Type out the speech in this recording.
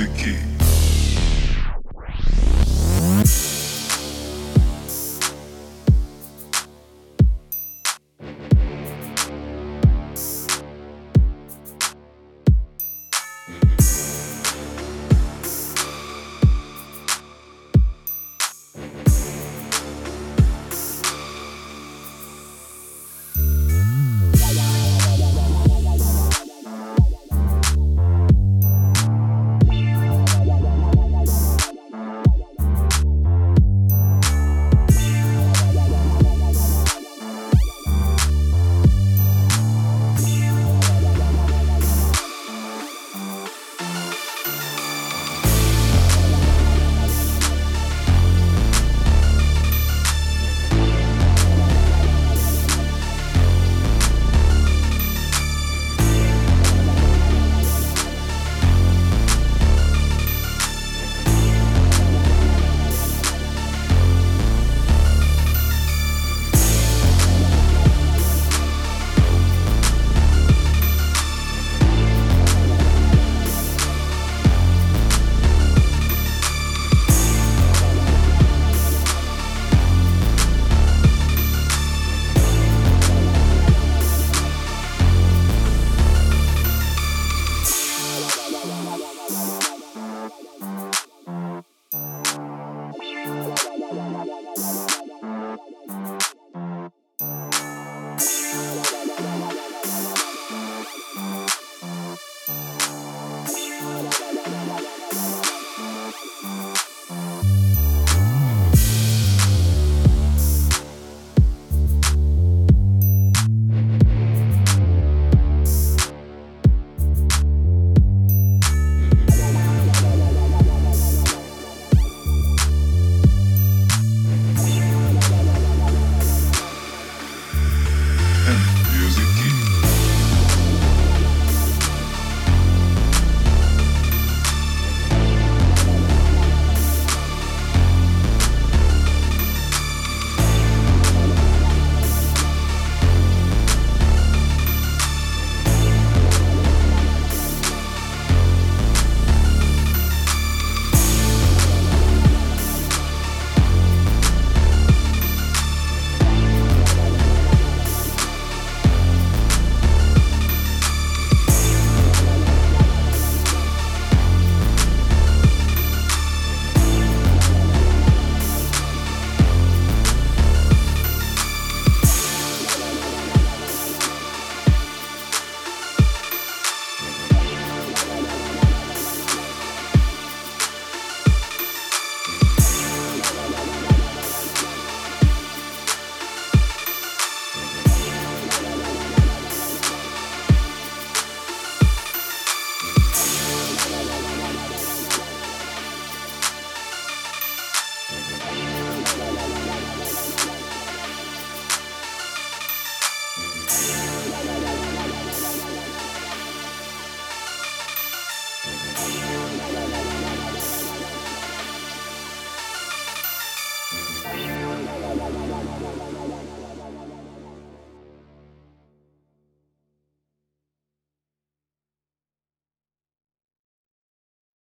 music